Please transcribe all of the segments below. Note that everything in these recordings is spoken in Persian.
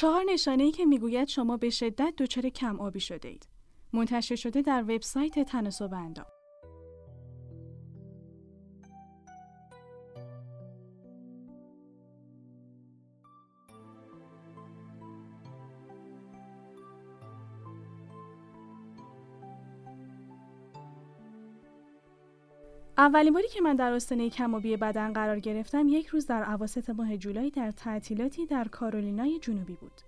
چهار نشانه ای که می‌گوید شما به شدت دچار کم آبی شده اید. منتشر شده در وبسایت تناسب اندام. اولین باری که من در آستانه کمابی بدن قرار گرفتم یک روز در عواسط ماه جولای در تعطیلاتی در کارولینای جنوبی بود.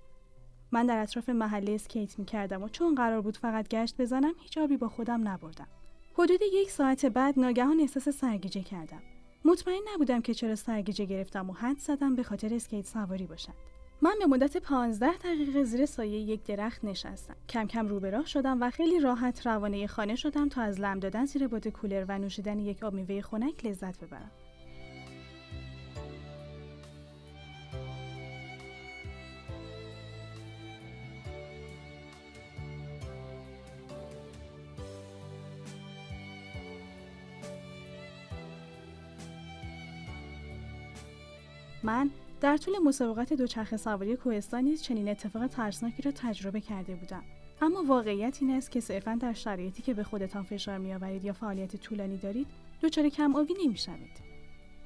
من در اطراف محله اسکیت می کردم و چون قرار بود فقط گشت بزنم هیچ آبی با خودم نبردم. حدود یک ساعت بعد ناگهان احساس سرگیجه کردم. مطمئن نبودم که چرا سرگیجه گرفتم و حدس زدم به خاطر اسکیت سواری باشد. من به مدت 15 دقیقه زیر سایه یک درخت نشستم. کم کم رو راه شدم و خیلی راحت روانه خانه شدم تا از لم دادن زیر باد کولر و نوشیدن یک آب میوه خنک لذت ببرم. من در طول مسابقات دوچرخه سواری کوهستان چنین اتفاق ترسناکی را تجربه کرده بودم. اما واقعیت این است که صرفا در شرایطی که به خودتان فشار میآورید یا فعالیت طولانی دارید دچار کم آبی نمی‌شوید.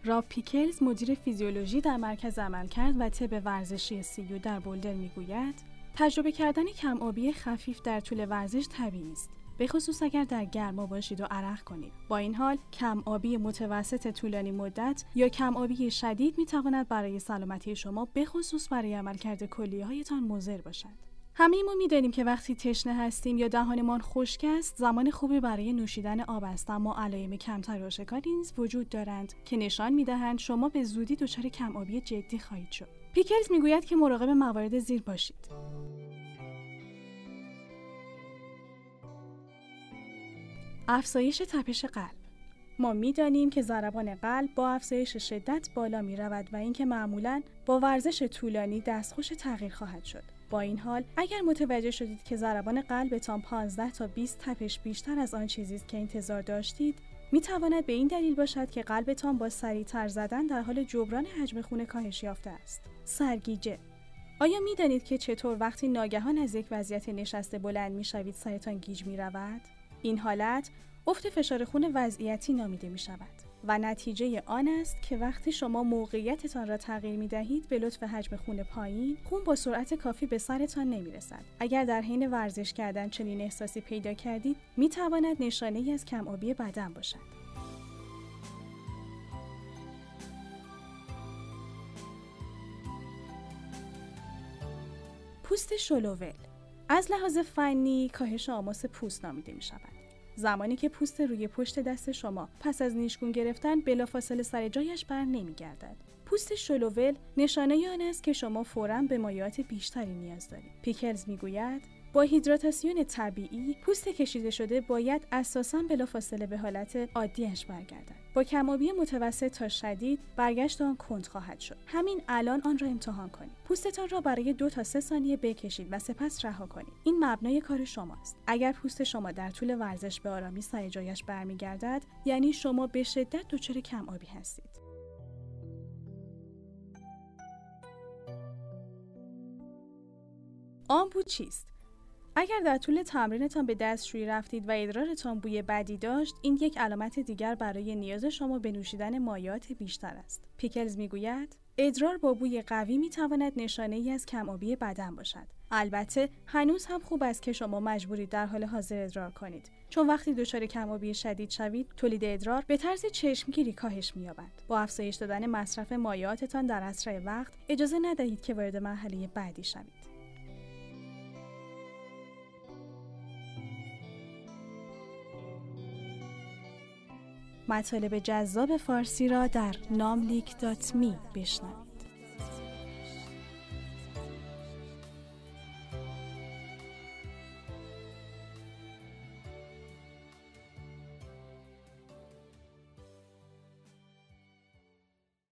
راب پیکلز مدیر فیزیولوژی در مرکز عملکرد و طب ورزشی CU در بولدر می‌گوید تجربه کردن کم آبی خفیف در طول ورزش طبیعی است. به خصوص اگر در گرما باشید و عرق کنید. با این حال کم آبی متوسط طولانی مدت یا کم آبی شدید می تواند برای سلامتی شما به خصوص برای عملکرد کلیه هایتان مضر باشد. همه ما می‌دانیم که وقتی تشنه هستیم یا دهانمان خشک است زمان خوبی برای نوشیدن آب است اما علائم کمتر آشکاری نیز وجود دارند که نشان می‌دهند شما به زودی دچار کم آبی جدی خواهید شد پیکلز می‌گوید که مراقب موارد زیر باشید افزایش تپش قلب ما می‌دانیم که ضربان قلب با افزایش شدت بالا می رود و اینکه معمولا با ورزش طولانی دستخوش تغییر خواهد شد. با این حال اگر متوجه شدید که ضربان قلبتان 15 تا 20 تپش بیشتر از آن چیزی است که انتظار داشتید می تواند به این دلیل باشد که قلبتان با سریعتر زدن در حال جبران حجم خون کاهش یافته است. سرگیجه آیا می دانید که چطور وقتی ناگهان از یک وضعیت نشسته بلند می شوید سرتان گیج می رود؟ این حالت افت فشار خون وضعیتی نامیده می شود و نتیجه آن است که وقتی شما موقعیتتان را تغییر می دهید به لطف حجم خون پایین خون با سرعت کافی به سرتان نمی رسد. اگر در حین ورزش کردن چنین احساسی پیدا کردید می تواند نشانه ای از کم آبی بدن باشد. پوست شلوول از لحاظ فنی کاهش آماس پوست نامیده می شود. زمانی که پوست روی پشت دست شما پس از نیشگون گرفتن بلافاصله سر جایش بر نمیگردد. پوست شلوول نشانه آن است که شما فورا به مایعات بیشتری نیاز دارید. پیکلز می‌گوید با هیدراتاسیون طبیعی پوست کشیده شده باید اساسا بلافاصله به حالت عادیش برگردد. با کمابی متوسط تا شدید برگشت آن کند خواهد شد. همین الان آن را امتحان کنید. پوستتان را برای دو تا سه ثانیه بکشید و سپس رها کنید. این مبنای کار شماست. اگر پوست شما در طول ورزش به آرامی سر جایش برمیگردد یعنی شما به شدت دچار کمآبی هستید. آمبو چیست؟ اگر در طول تمرینتان به دستشویی رفتید و ادرارتان بوی بدی داشت این یک علامت دیگر برای نیاز شما به نوشیدن مایات بیشتر است. پیکلز می‌گوید ادرار با بوی قوی می تواند نشانه ای از کمآبی بدن باشد. البته هنوز هم خوب است که شما مجبورید در حال حاضر ادرار کنید. چون وقتی دچار کمآبی شدید شوید تولید ادرار به طرز چشمگیری کاهش مییابد. با افزایش دادن مصرف مایعاتتان در اسرع وقت اجازه ندهید که وارد مرحله بعدی شوید. مطالب جذاب فارسی را در ناملیک دات می بشنوید.